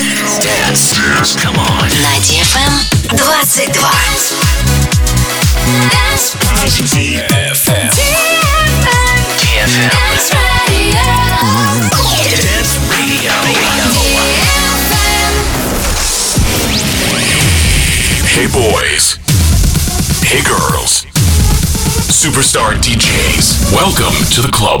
На DFM 22. Dance. DFM. DFM. Dance Radio. Dance Radio. Hey boys. Hey girls. Superstar DJs. Welcome to the club.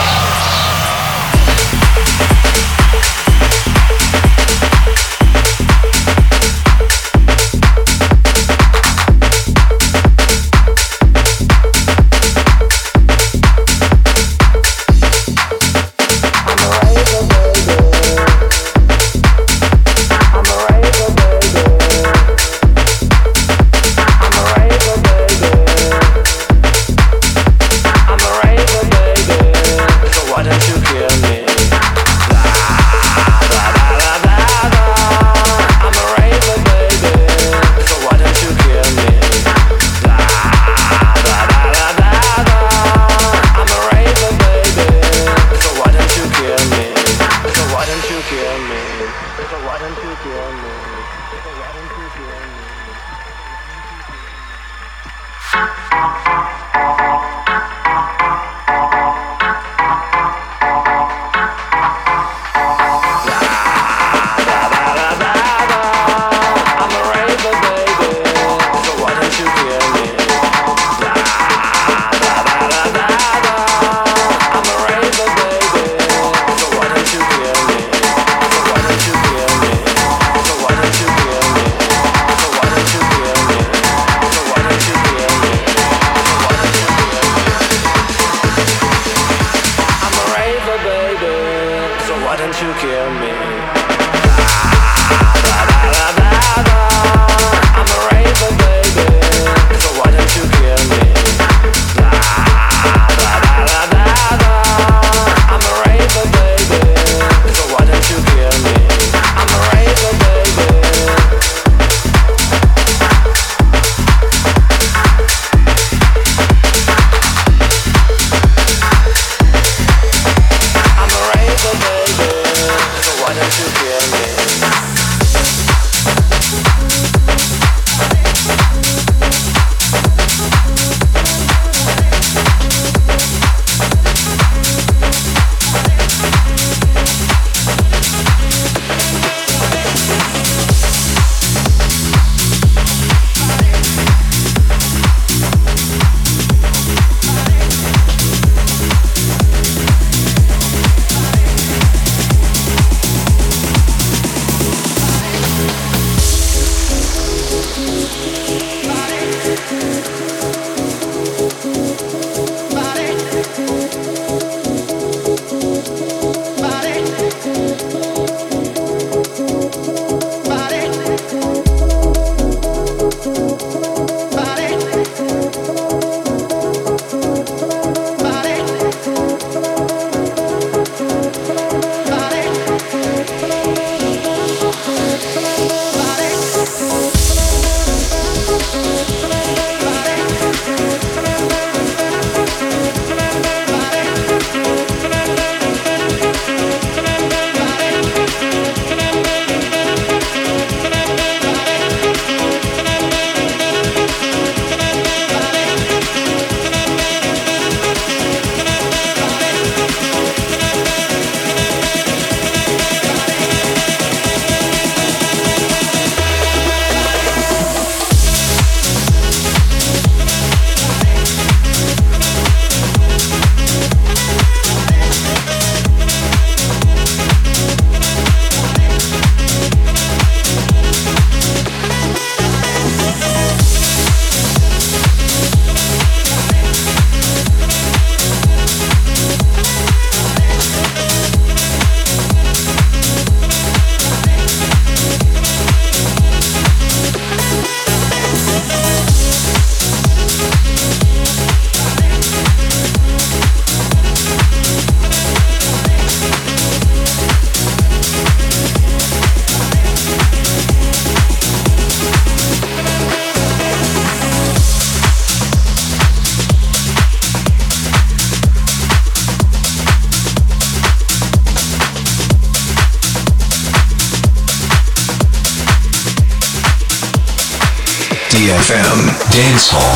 Dance Hall.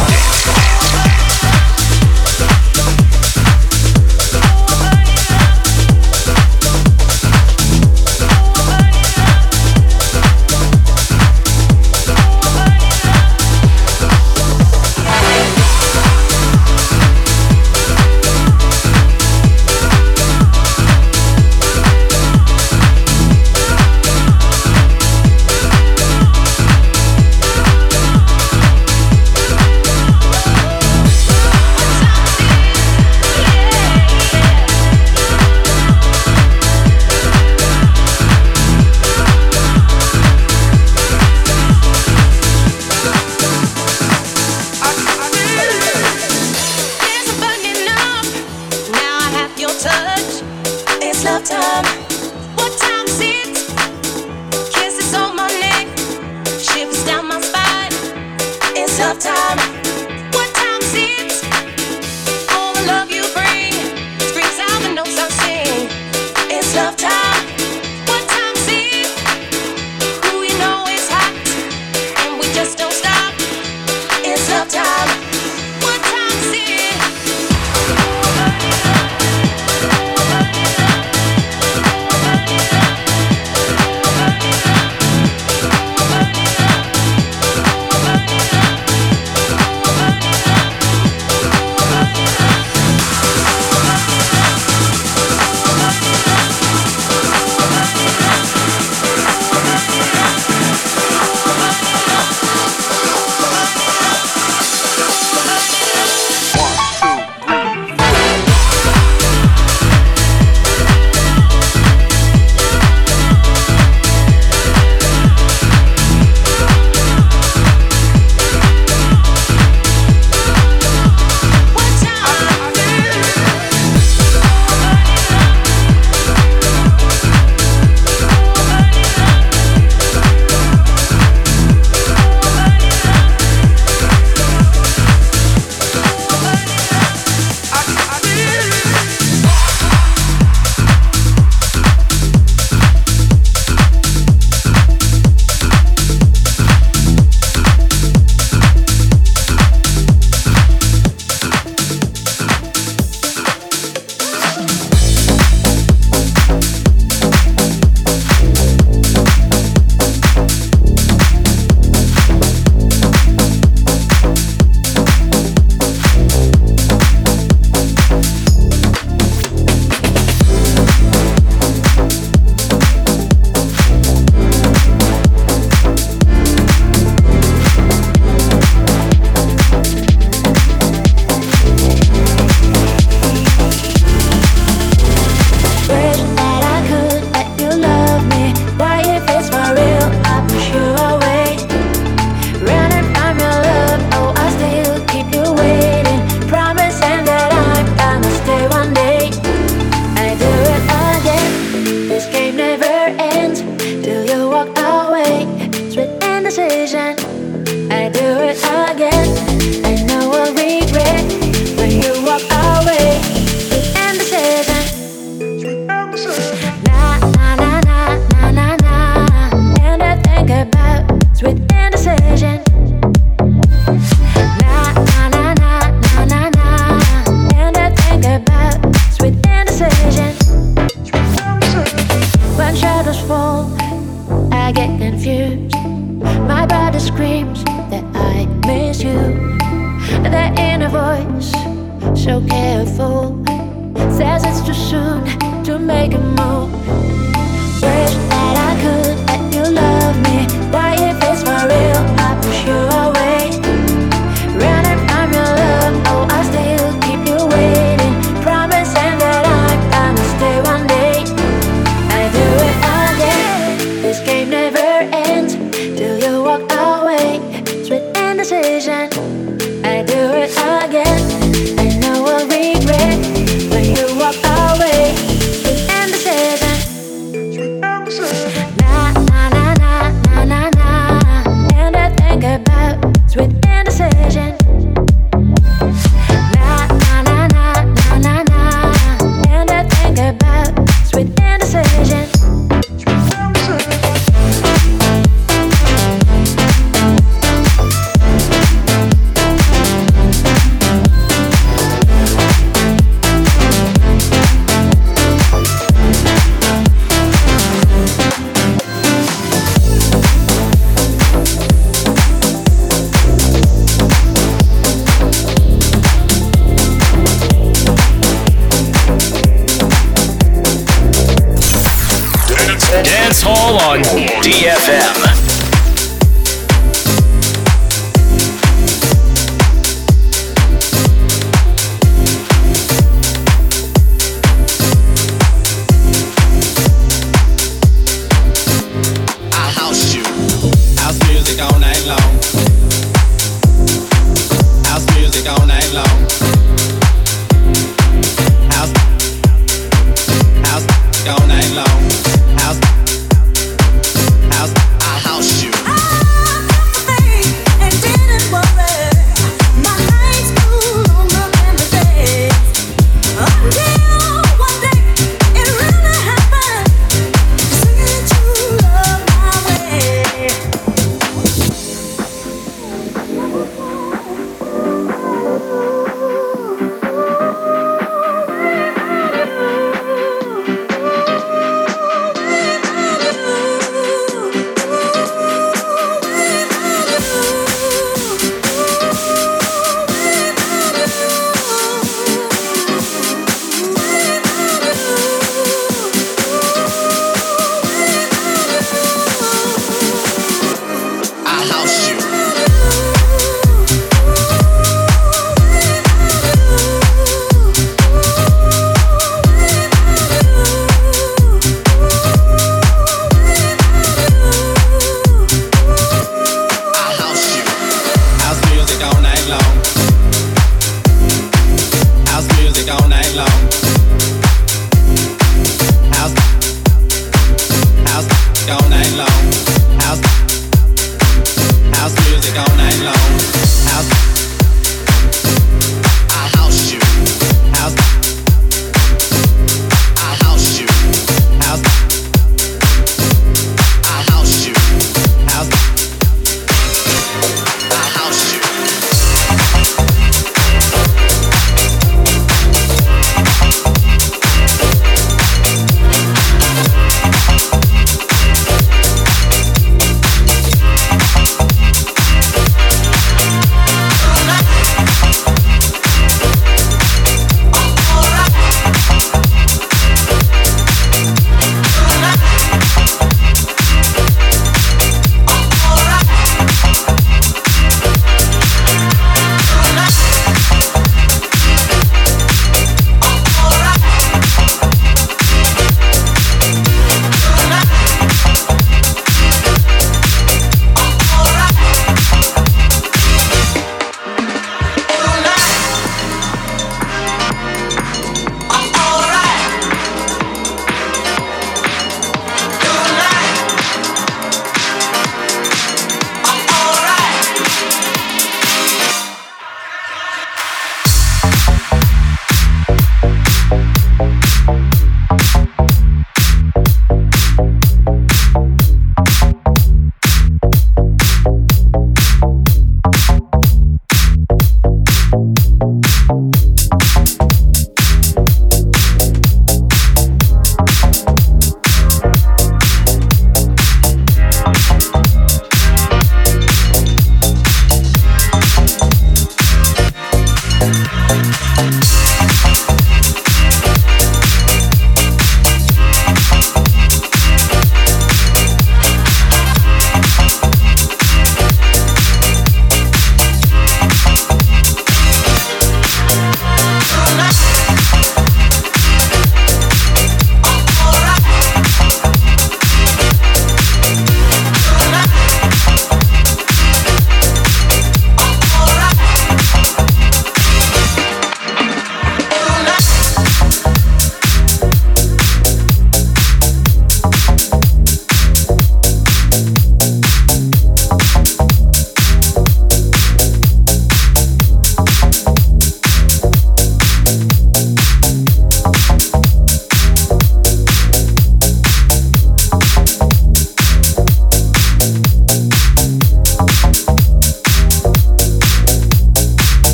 confused. My body screams that I miss you. That inner voice, so careful, says it's too soon to make a move. Wish that I could let you love me. Why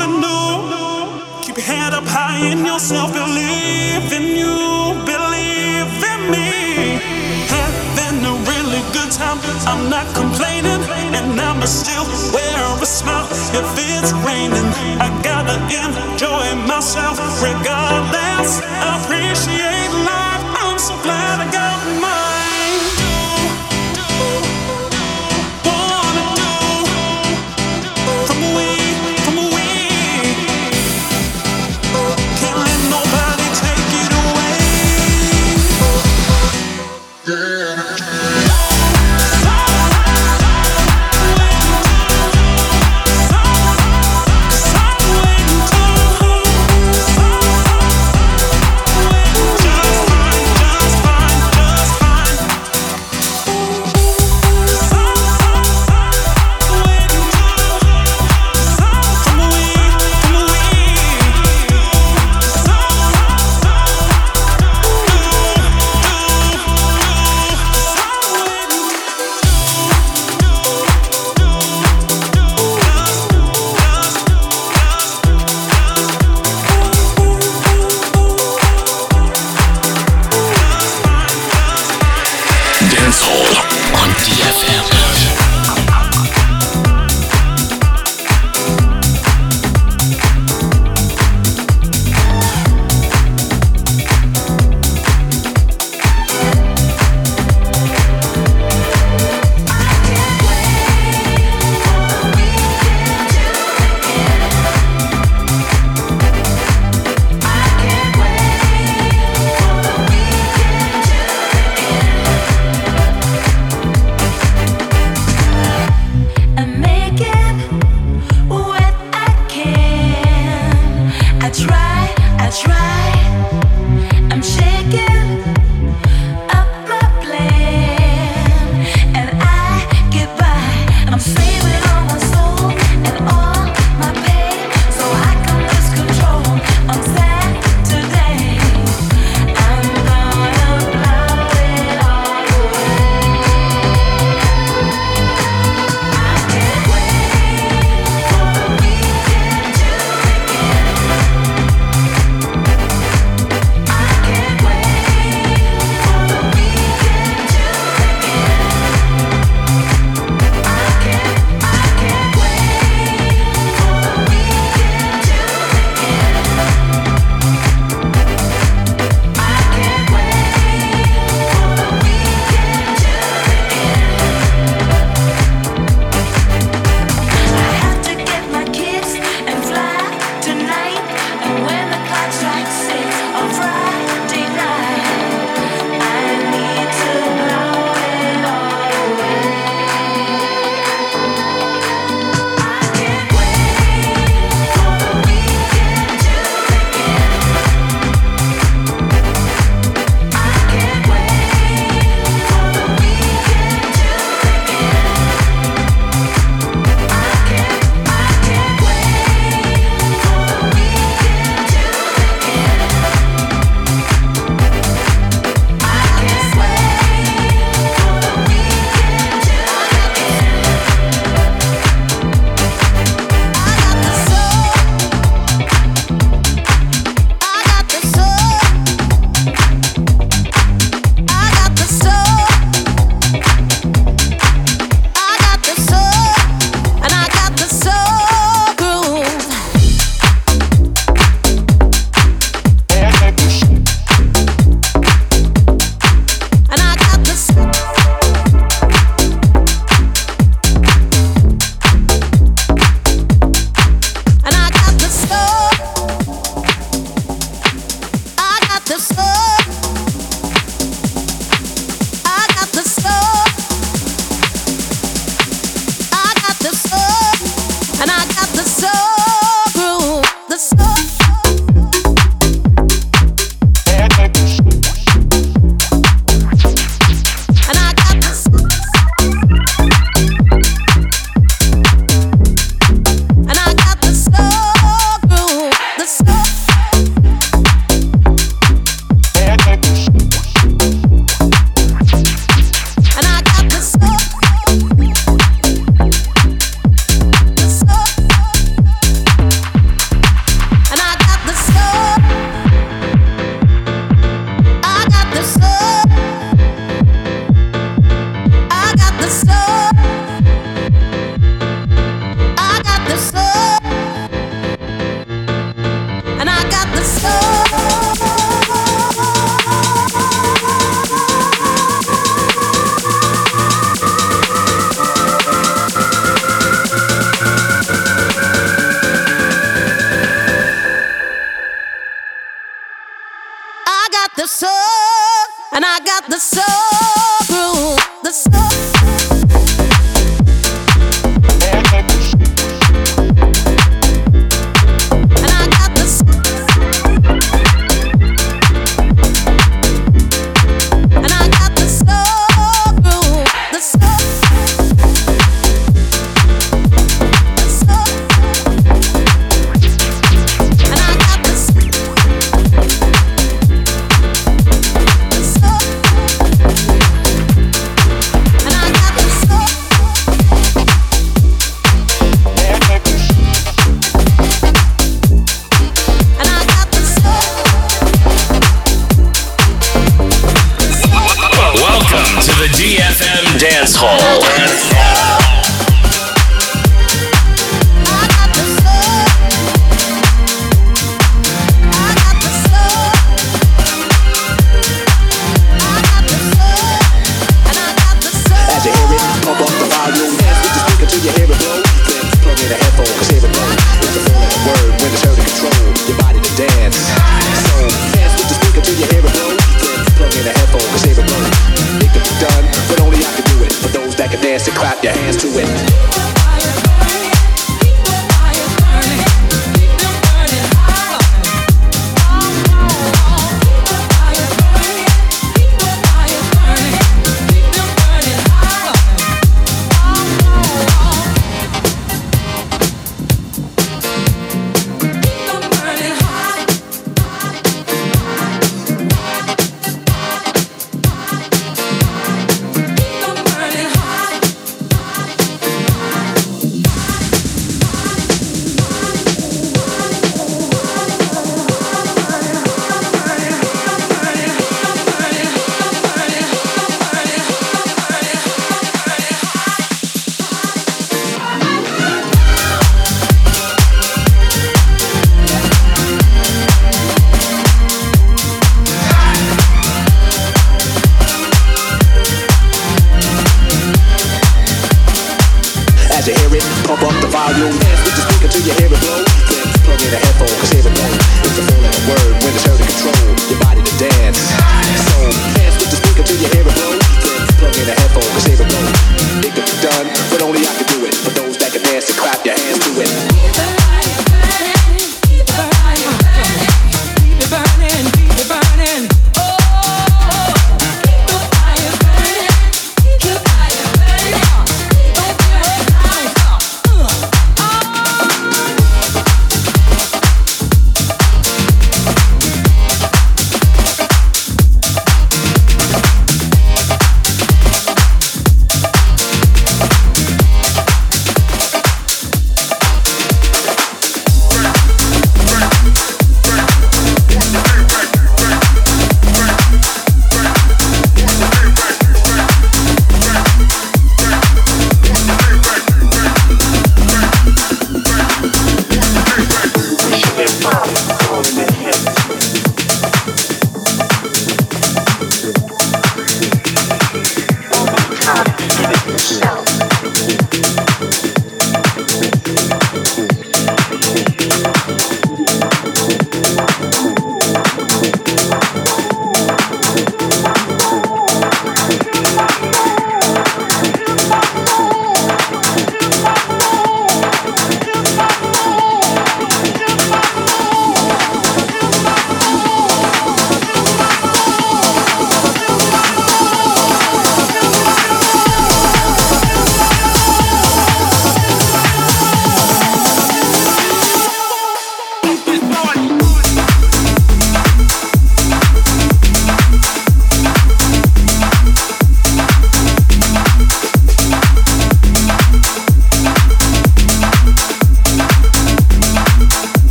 something new. Keep your head up high in yourself, believe in you, believe in me. Having a really good time, I'm not complaining, and I'ma still wear a smile if it's raining. I gotta enjoy myself regardless. Appreciate life, I'm so glad I got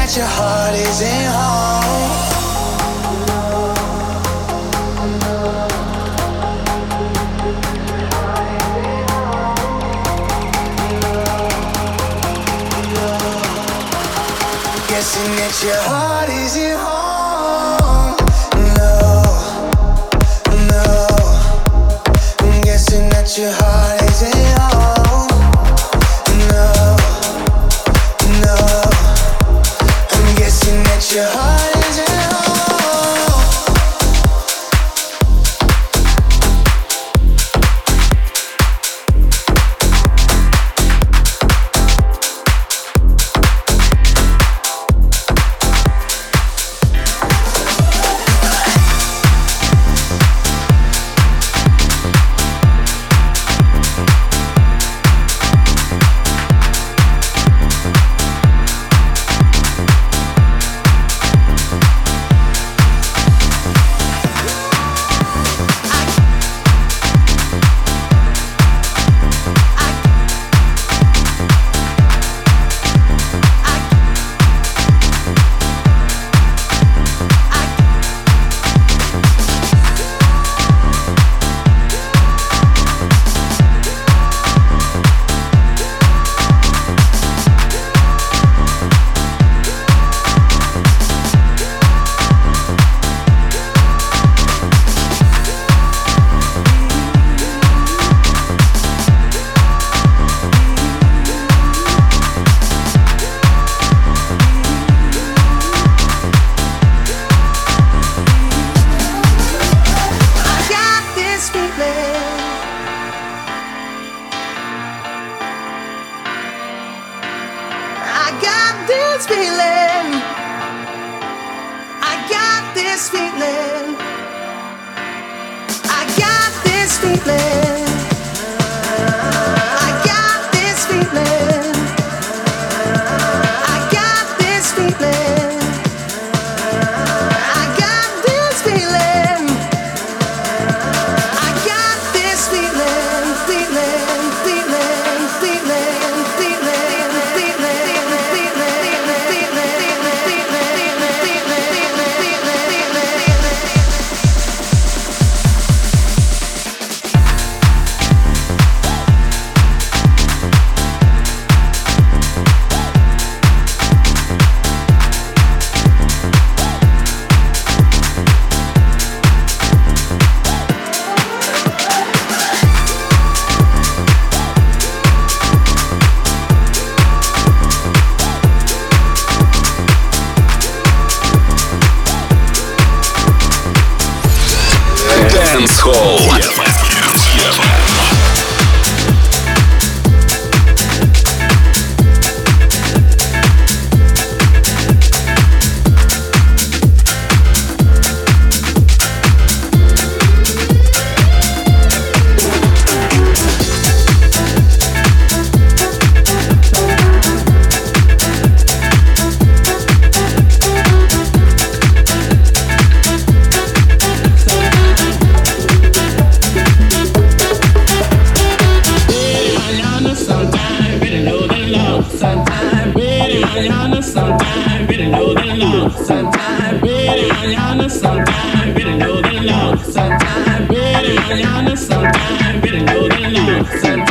that your heart isn't home. Guessing that your heart isn't home. feeling. Sometimes, sometime, baby, Ayana Sometimes better know the love Sometimes, baby, Ayana Sometimes better know the love.